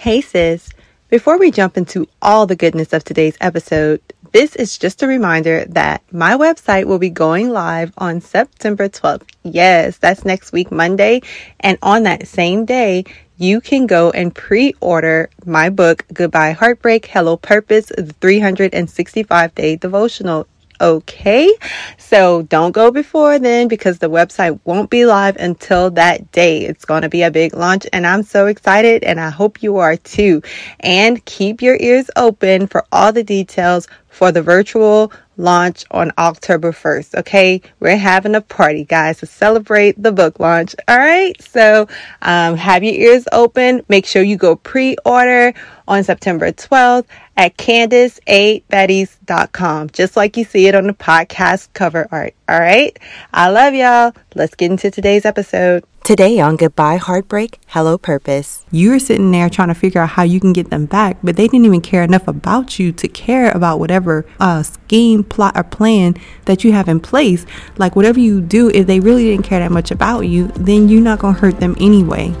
Hey, sis. Before we jump into all the goodness of today's episode, this is just a reminder that my website will be going live on September 12th. Yes, that's next week, Monday. And on that same day, you can go and pre order my book, Goodbye Heartbreak, Hello Purpose, the 365 day devotional okay? So don't go before then because the website won't be live until that day. It's going to be a big launch and I'm so excited and I hope you are too. And keep your ears open for all the details for the virtual launch on October 1st. Okay. We're having a party, guys, to celebrate the book launch. All right. So, um, have your ears open. Make sure you go pre order on September 12th at kandiceabateast.com, just like you see it on the podcast cover art. All right. I love y'all. Let's get into today's episode. Today on Goodbye Heartbreak, Hello Purpose. You're sitting there trying to figure out how you can get them back, but they didn't even care enough about you to care about whatever uh, scheme, plot, or plan that you have in place. Like whatever you do, if they really didn't care that much about you, then you're not going to hurt them anyway.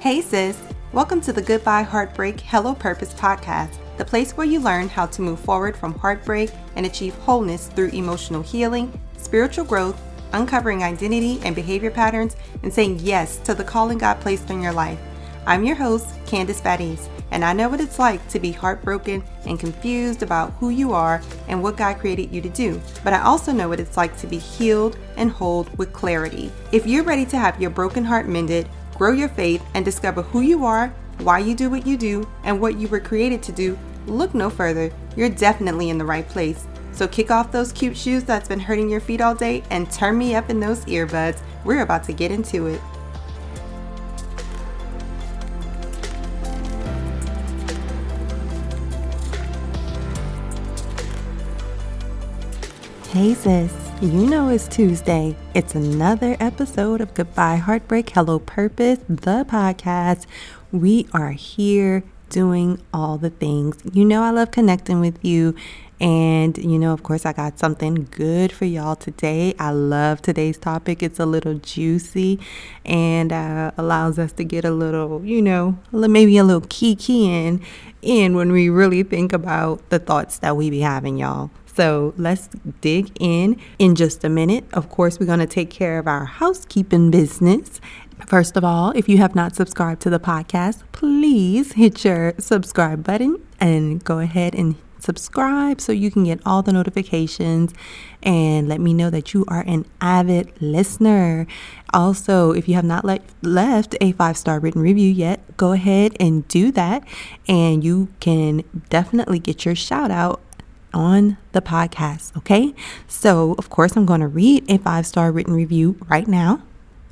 Hey, sis. Welcome to the Goodbye Heartbreak, Hello Purpose podcast the place where you learn how to move forward from heartbreak and achieve wholeness through emotional healing, spiritual growth, uncovering identity and behavior patterns, and saying yes to the calling God placed on your life. I'm your host, Kandice Abateast, and I know what it's like to be heartbroken and confused about who you are and what God created you to do. But I also know what it's like to be healed and hold with clarity. If you're ready to have your broken heart mended, grow your faith, and discover who you are, why you do what you do, and what you were created to do, look no further. You're definitely in the right place. So kick off those cute shoes that's been hurting your feet all day and turn me up in those earbuds. We're about to get into it. Hey sis, you know it's Tuesday. It's another episode of Goodbye Heartbreak, Hello Purpose, the podcast. We are here doing all the things. You know, I love connecting with you. And, you know, of course, I got something good for y'all today. I love today's topic. It's a little juicy and uh, allows us to get a little, you know, maybe a little key key in, in when we really think about the thoughts that we be having, y'all. So let's dig in in just a minute. Of course, we're going to take care of our housekeeping business First of all, if you have not subscribed to the podcast, please hit your subscribe button and go ahead and subscribe so you can get all the notifications and let me know that you are an avid listener. Also, if you have not le- left a five star written review yet, go ahead and do that, and you can definitely get your shout out on the podcast. Okay, so of course, I'm going to read a five star written review right now.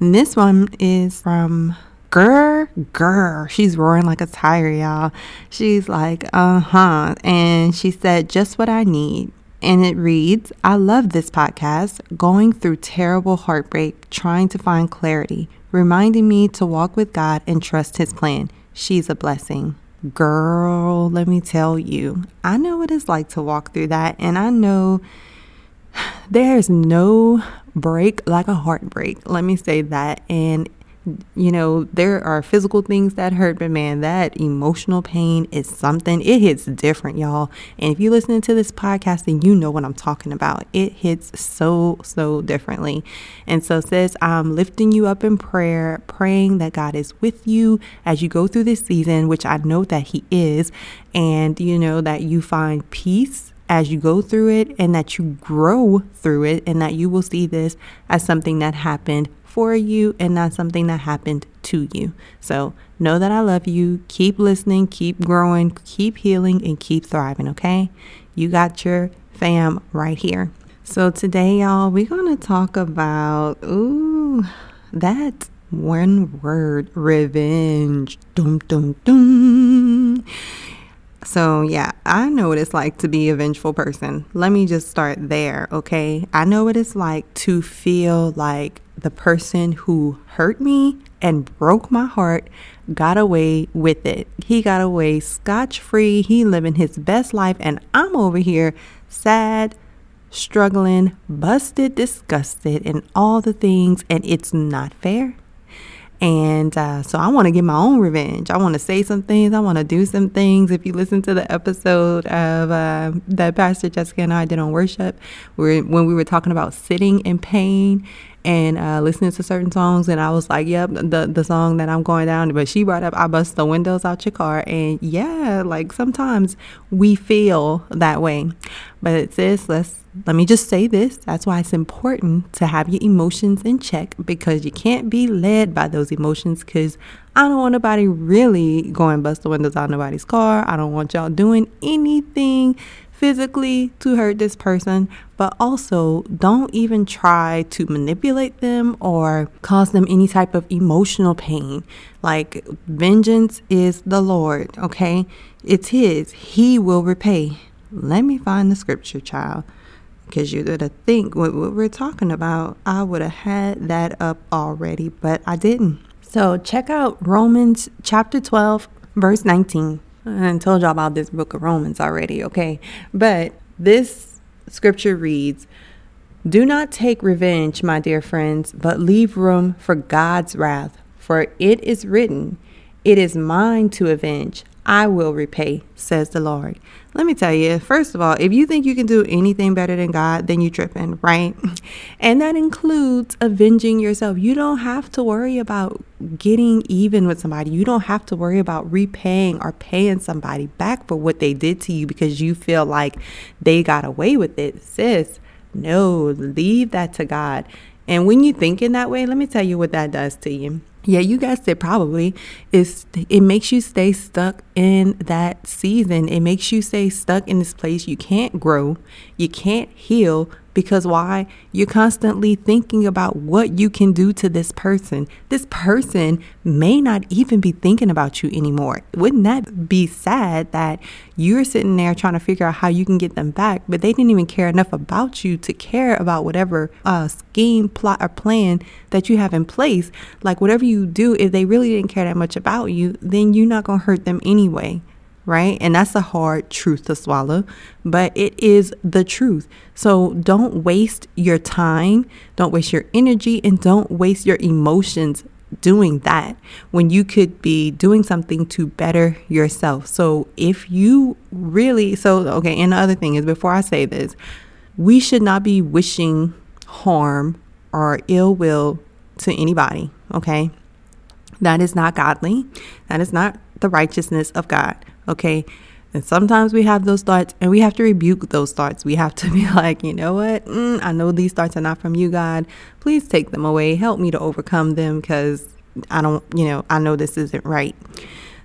And this one is from Grr, grr. She's roaring like a tiger, y'all. She's like, uh huh. And she said, just what I need. And it reads I love this podcast, going through terrible heartbreak, trying to find clarity, reminding me to walk with God and trust His plan. She's a blessing. Girl, let me tell you, I know what it's like to walk through that. And I know there's no break like a heartbreak. Let me say that. And you know, there are physical things that hurt, but man, that emotional pain is something. It hits different, y'all. And if you listen to this podcast, then you know what I'm talking about. It hits so, so differently. And so, sis, I'm lifting you up in prayer, praying that God is with you as you go through this season, which I know that He is, and you know that you find peace as you go through it and that you grow through it and that you will see this as something that happened for you and not something that happened to you. So know that I love you. Keep listening, keep growing, keep healing, and keep thriving, okay? You got your fam right here. So today, y'all, we're to talk about, ooh, that one word revenge. Dum, dum, dum. So, yeah, I know what it's like to be a vengeful person. Let me just start there, okay? I know what it's like to feel like the person who hurt me and broke my heart got away with it. He got away scotch free. He living his best life, and I'm over here sad, struggling, busted, disgusted, and all the things, and it's not fair. And uh, so I want to get my own revenge. I want to say some things. I want to do some things. If you listen to the episode of uh, that Pastor Jessica and I did on worship, where when we were talking about sitting in pain and uh, listening to certain songs, and I was like, "Yep, the the song that I'm going down." But she brought up, "I bust the windows out your car," and yeah, like sometimes we feel that way. But sis, let's let me just say this. That's why it's important to have your emotions in check because you can't be led by those emotions. Because I don't want nobody really going bust the windows out nobody's car. I don't want y'all doing anything physically to hurt this person, but also don't even try to manipulate them or cause them any type of emotional pain. Like, vengeance is the Lord, okay? It's His, He will repay. Let me find the scripture, child. Because you would have think what, what we're talking about, I would have had that up already, but I didn't. So check out Romans chapter 12, verse 19. I told y'all about this book of Romans already, okay? But this scripture reads Do not take revenge, my dear friends, but leave room for God's wrath. For it is written, It is mine to avenge. I will repay, says the Lord. Let me tell you, first of all, if you think you can do anything better than God, then you're tripping, right? And that includes avenging yourself. You don't have to worry about getting even with somebody. You don't have to worry about repaying or paying somebody back for what they did to you because you feel like they got away with it. Sis, no, leave that to God. And when you think in that way, let me tell you what that does to you yeah, you guessed it probably. Is it makes you stay stuck in that season. It makes you stay stuck in this place. You can't grow. You can't heal because why? You're constantly thinking about what you can do to this person. This person may not even be thinking about you anymore. Wouldn't that be sad that you're sitting there trying to figure out how you can get them back, but they didn't even care enough about you to care about whatever uh, scheme, plot, or plan that you have in place? Like, whatever you do, if they really didn't care that much about you, then you're not going to hurt them anyway right? And that's a hard truth to swallow, but it is the truth. So don't waste your time, don't waste your energy, and don't waste your emotions doing that when you could be doing something to better yourself. So if you really, so okay, and the other thing is before I say this, we should not be wishing harm or ill will to anybody, okay? That is not godly. That is not the righteousness of God. Okay. And sometimes we have those thoughts and we have to rebuke those thoughts. We have to be like, you know what? Mm, I know these thoughts are not from you, God. Please take them away. Help me to overcome them because I don't, you know, I know this isn't right.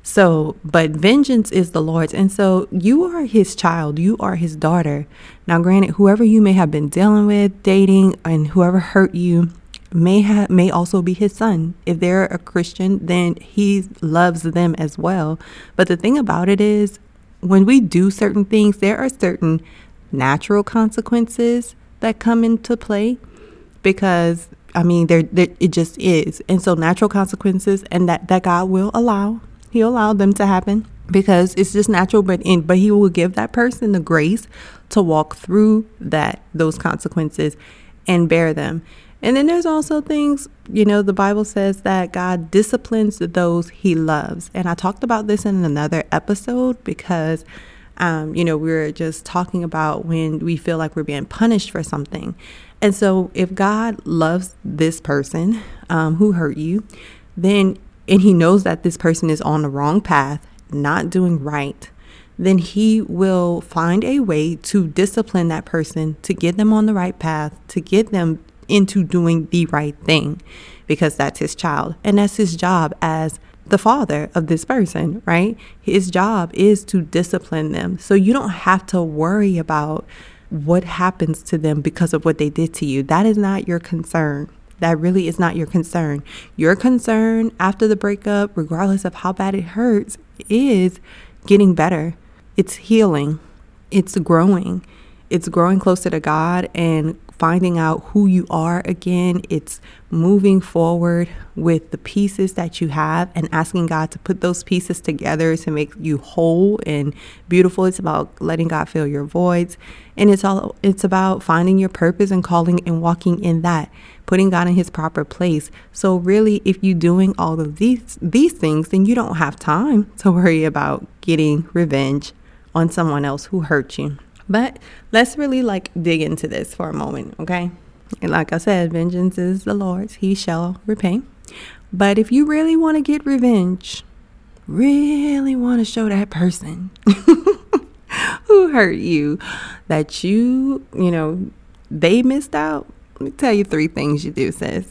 So, but vengeance is the Lord's. And so you are his child, you are his daughter. Now, granted, whoever you may have been dealing with, dating, and whoever hurt you, may have may also be his son. If they're a Christian, then he loves them as well. But the thing about it is when we do certain things, there are certain natural consequences that come into play because I mean there it just is. And so natural consequences and that that God will allow. He'll allow them to happen because it's just natural but in but he will give that person the grace to walk through that those consequences and bear them. And then there's also things, you know, the Bible says that God disciplines those he loves. And I talked about this in another episode because, um, you know, we are just talking about when we feel like we're being punished for something. And so if God loves this person um, who hurt you, then, and he knows that this person is on the wrong path, not doing right, then he will find a way to discipline that person to get them on the right path, to get them into doing the right thing because that's his child and that's his job as the father of this person, right? His job is to discipline them. So you don't have to worry about what happens to them because of what they did to you. That is not your concern. That really is not your concern. Your concern after the breakup, regardless of how bad it hurts, is getting better. It's healing. It's growing it's growing closer to God and finding out who you are again. It's moving forward with the pieces that you have and asking God to put those pieces together to make you whole and beautiful. It's about letting God fill your voids. And it's all it's about finding your purpose and calling and walking in that, putting God in his proper place. So really if you're doing all of these these things, then you don't have time to worry about getting revenge on someone else who hurt you. But let's really like dig into this for a moment, okay? And like I said, vengeance is the Lord's, He shall repay. But if you really want to get revenge, really want to show that person who hurt you that you, you know, they missed out, let me tell you three things you do, sis.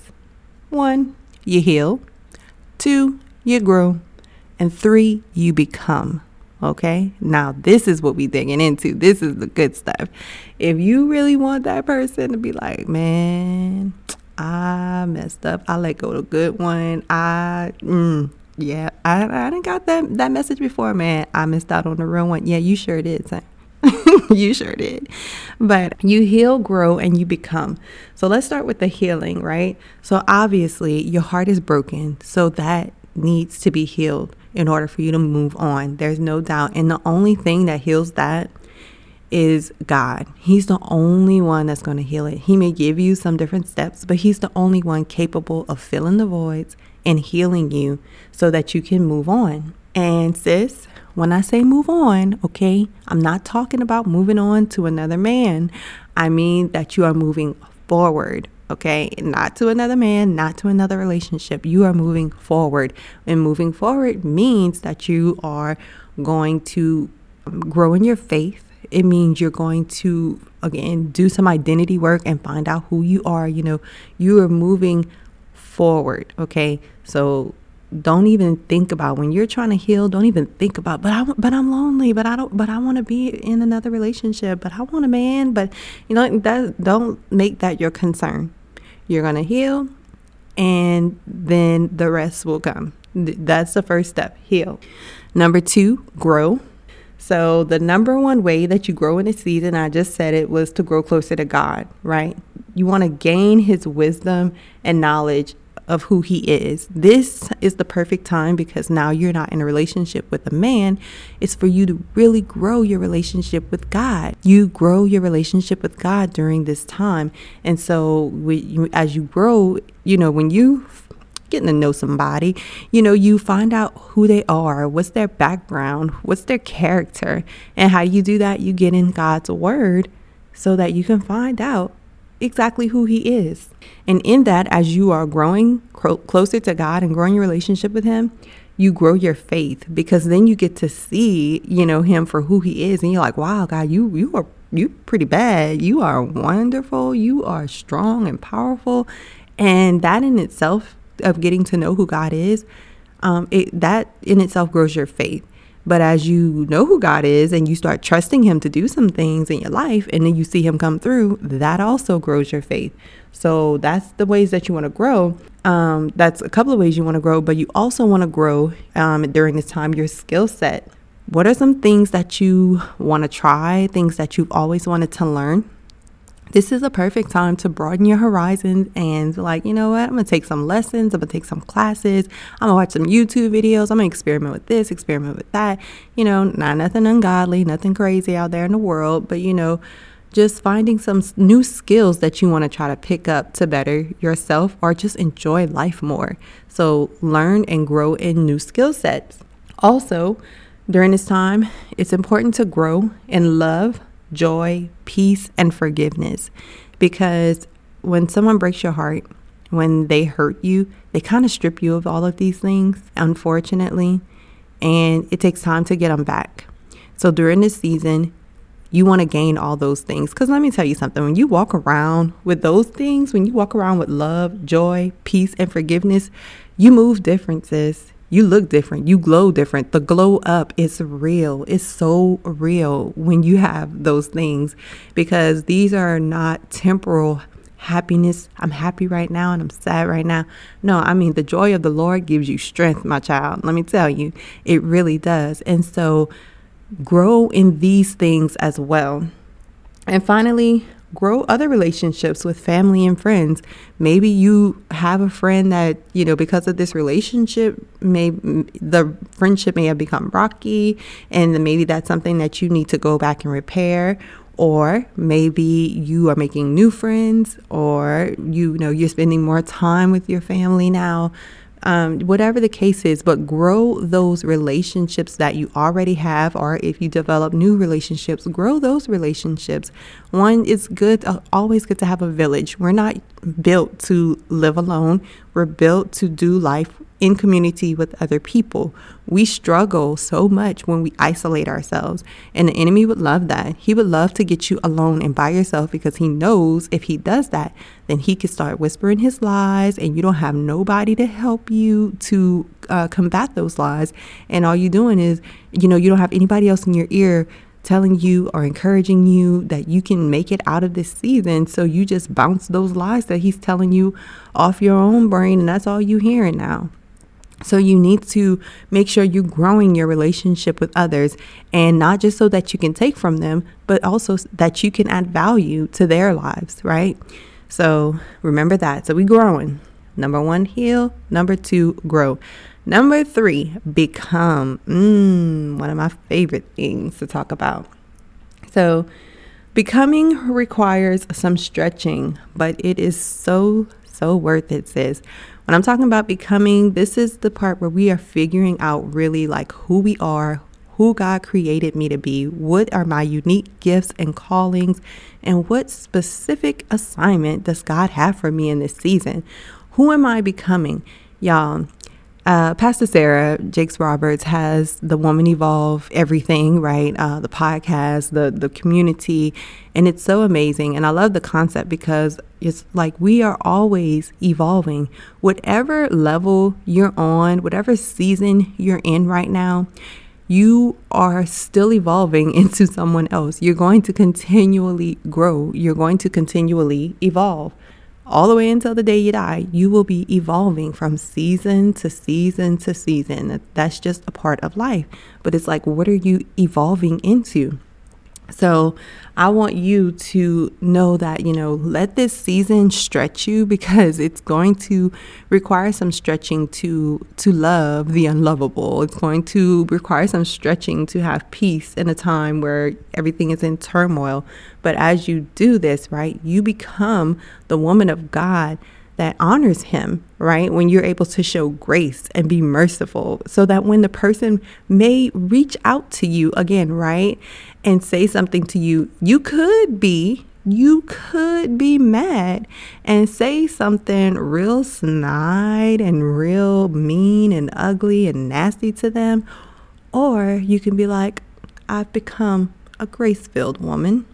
One, you heal. Two, you grow. And three, you become. Okay. Now, this is what we digging into. This is the good stuff. If you really want that person to be like, man, I messed up. I let go of a good one. I, mm, yeah, I, I didn't got that, that message before, man. I missed out on the real one. Yeah, you sure did, son. you sure did. But you heal, grow, and you become. So let's start with the healing, right? So obviously, your heart is broken. So that needs to be healed in order for you to move on. There's no doubt. And the only thing that heals that is God. He's the only one that's going to heal it. He may give you some different steps, but He's the only one capable of filling the voids and healing you so that you can move on. And sis, when I say move on, okay, I'm not talking about moving on to another man. I mean that you are moving forward okay? Not to another man, not to another relationship. You are moving forward. And moving forward means that you are going to um, grow in your faith. It means you're going to, again, do some identity work and find out who you are. You know, you are moving forward, okay? So don't even think about when you're trying to heal don't even think about but I but I'm lonely but I don't but I want to be in another relationship but I want a man but you know that don't make that your concern you're going to heal, and then the rest will come. That's the first step heal. Number two, grow. So, the number one way that you grow in a season, I just said it, was to grow closer to God, right? You want to gain His wisdom and knowledge of who he is. This is the perfect time because now you're not in a relationship with a man. It's for you to really grow your relationship with God. You grow your relationship with God during this time. And so we, as you grow, you know, when you getting to know somebody, you know, you find out who they are, what's their background, what's their character. And how you do that, you get in God's word so that you can find out exactly who He is. And in that, as you are growing closer to God and growing your relationship with Him, you grow your faith because then you get to see, you know, Him for who He is, and you're like, wow, God, you you are you pretty bad. You are wonderful. You are strong and powerful, and that in itself of getting to know who God is, um, it that in itself grows your faith. But as you know who God is and you start trusting Him to do some things in your life, and then you see Him come through, that also grows your faith. So that's the ways that you want to grow. Um, that's a couple of ways you want to grow, but you also want to grow um, during this time your skill set. What are some things that you want to try, things that you've always wanted to learn? This is a perfect time to broaden your horizons and like, you know what? I'm to take some lessons. I'm to take some classes. I'm to watch some YouTube videos. I'm to experiment with this, experiment with that. You know, not nothing ungodly, nothing crazy out there in the world, but you know, just finding some new skills that you want to try to pick up to better yourself or just enjoy life more. So, learn and grow in new skill sets. Also, during this time, it's important to grow in love, joy, peace, and forgiveness. Because when someone breaks your heart, when they hurt you, they kind of strip you of all of these things, unfortunately, and it takes time to get them back. So during this season, you want to gain all those things. Because let me tell you something when you walk around with those things, when you walk around with love, joy, peace, and forgiveness, you move differences you look different. You glow different. The glow up is real. It's so real when you have those things because these are not temporal happiness. I'm happy right now and I'm sad right now. No, I mean, the joy of the Lord gives you strength, my child. Let me tell you, it really does. And so grow in these things as well. And finally, grow other relationships with family and friends. Maybe you have a friend that, you know, because of this relationship, may the friendship may have become rocky and maybe that's something that you need to go back and repair or maybe you are making new friends or you know you're spending more time with your family now um, whatever the case is, but grow those relationships that you already have, or if you develop new relationships, grow those relationships. One, it's good, uh, always good to have a village. We're not built to live alone, we're built to do life in community with other people. We struggle so much when we isolate ourselves, and the enemy would love that. He would love to get you alone and by yourself because he knows if he does that, then he can start whispering his lies, and you don't have nobody to help you to uh, combat those lies. And all you're doing is, you know, you don't have anybody else in your ear telling you or encouraging you that you can make it out of this season. So you just bounce those lies that he's telling you off your own brain, and that's all you hearing now. So you need to make sure you're growing your relationship with others and not just so that you can take from them, but also that you can add value to their lives, right? So remember that. So we growing. Number one, heal. Number two, grow. Number three, become. Mm, one of my favorite things to talk about. So becoming requires some stretching, but it is so, so worth it, sis. When I'm talking about becoming, this is the part where we are figuring out really like who we are, who God created me to be, what are my unique gifts and callings, and what specific assignment does God have for me in this season? Who am I becoming? Y'all, uh, Pastor Sarah Jakes Roberts has the Woman Evolve everything, right? Uh, the podcast, the the community, and it's so amazing. And I love the concept because it's like we are always evolving. Whatever level you're on, whatever season you're in right now, you are still evolving into someone else. You're going to continually grow. You're going to continually evolve all the way until the day you die, you will be evolving from season to season to season. That's just a part of life. But it's like, what are you evolving into? So I want you to know that, you know, let this season stretch you because it's going to require some stretching to to love the unlovable. It's going to require some stretching to have peace in a time where everything is in turmoil. But as you do this, right, you become the woman of God that honors him, right? When you're able to show grace and be merciful, so that when the person may reach out to you again, right, and say something to you, you could be. You could be mad and say something real snide and real mean and ugly and nasty to them. Or you can be like, I've become a grace filled woman.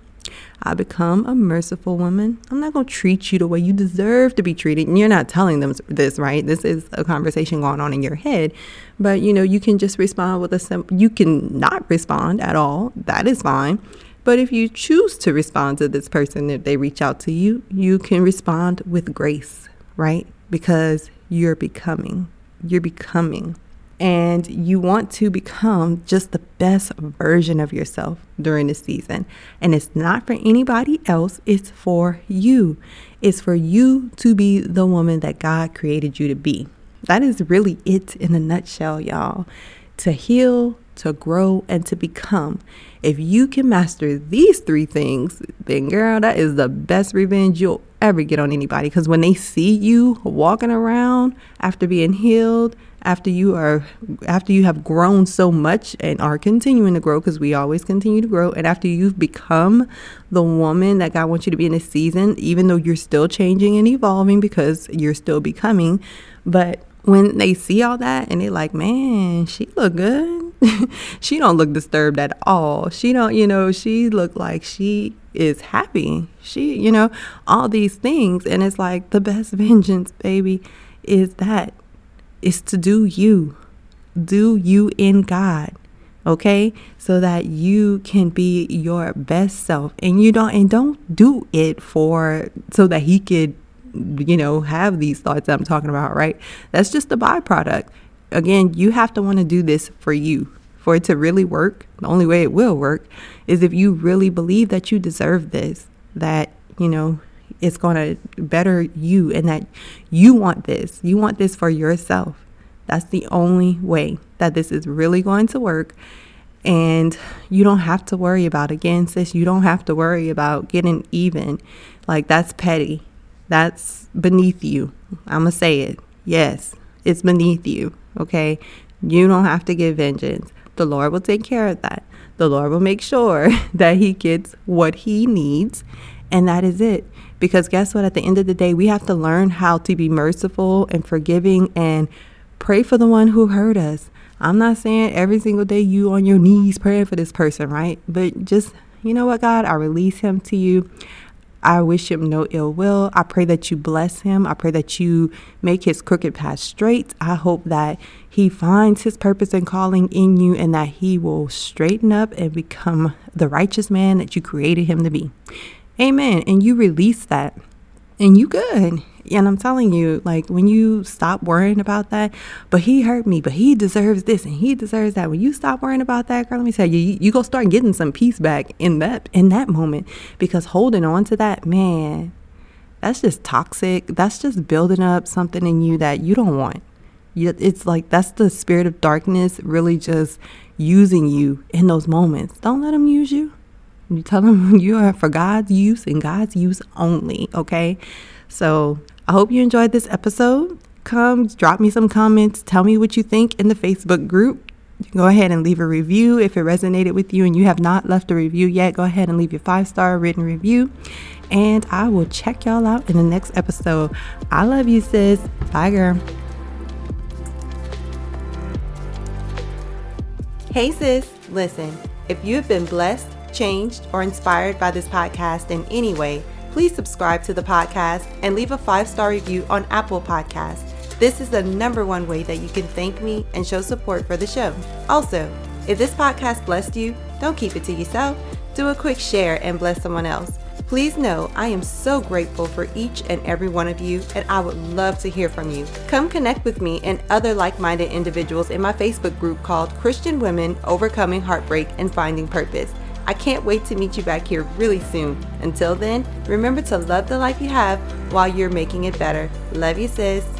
I become a merciful woman. I'm not going to treat you the way you deserve to be treated. And you're not telling them this, right? This is a conversation going on in your head. But, you know, you can just respond with a simple, you can not respond at all. That is fine. But if you choose to respond to this person, if they reach out to you, you can respond with grace, right? Because you're becoming. You're becoming and you want to become just the best version of yourself during the season. And it's not for anybody else, it's for you. It's for you to be the woman that God created you to be. That is really it in a nutshell, y'all. To heal, to grow, and to become. If you can master these three things, then girl, that is the best revenge you'll ever get on anybody. Because when they see you walking around after being healed, after you are after you have grown so much and are continuing to grow because we always continue to grow and after you've become the woman that God wants you to be in this season even though you're still changing and evolving because you're still becoming but when they see all that and they're like man she look good she don't look disturbed at all she don't you know she look like she is happy she you know all these things and it's like the best vengeance baby is that is to do you. Do you in God. Okay? So that you can be your best self. And you don't and don't do it for so that he could you know have these thoughts I'm talking about, right? That's just a byproduct. Again, you have to want to do this for you for it to really work, the only way it will work is if you really believe that you deserve this, that, you know, it's going to better you and that you want this. You want this for yourself. That's the only way that this is really going to work. And you don't have to worry about, again, sis, you don't have to worry about getting even. Like, that's petty. That's beneath you. I'm going to say it. Yes, it's beneath you. Okay. You don't have to get vengeance. The Lord will take care of that. The Lord will make sure that He gets what He needs. And that is it. Because guess what? At the end of the day, we have to learn how to be merciful and forgiving and pray for the one who hurt us. I'm not saying every single day you on your knees praying for this person, right? But just, you know what, God, I release him to you. I wish him no ill will. I pray that you bless him. I pray that you make his crooked path straight. I hope that he finds his purpose and calling in you and that he will straighten up and become the righteous man that you created him to be. Amen. And you release that and you good. And I'm telling you, like when you stop worrying about that, but he hurt me, but he deserves this and he deserves that. When you stop worrying about that, girl, let me tell you, you, you go start getting some peace back in that in that moment. Because holding on to that, man, that's just toxic. That's just building up something in you that you don't want. It's like that's the spirit of darkness really just using you in those moments. Don't let them use you. You tell them you are for God's use and God's use only, okay? So I hope you enjoyed this episode. Come drop me some comments. Tell me what you think in the Facebook group. Go ahead and leave a review if it resonated with you and you have not left a review yet. Go ahead and leave your five star written review. And I will check y'all out in the next episode. I love you, sis. Bye, girl. Hey, sis. Listen, if you've been blessed, changed, or inspired by this podcast in any way, please subscribe to the podcast and leave a five star review on Apple Podcasts. This is the number one way that you can thank me and show support for the show. Also, if this podcast blessed you, don't keep it to yourself. Do a quick share and bless someone else. Please know I am so grateful for each and every one of you, and I would love to hear from you. Come connect with me and other like minded individuals in my Facebook group called Christian Women Overcoming Heartbreak and Finding Purpose. I can't wait to meet you back here really soon. Until then, remember to love the life you have while you're making it better. Love you, sis.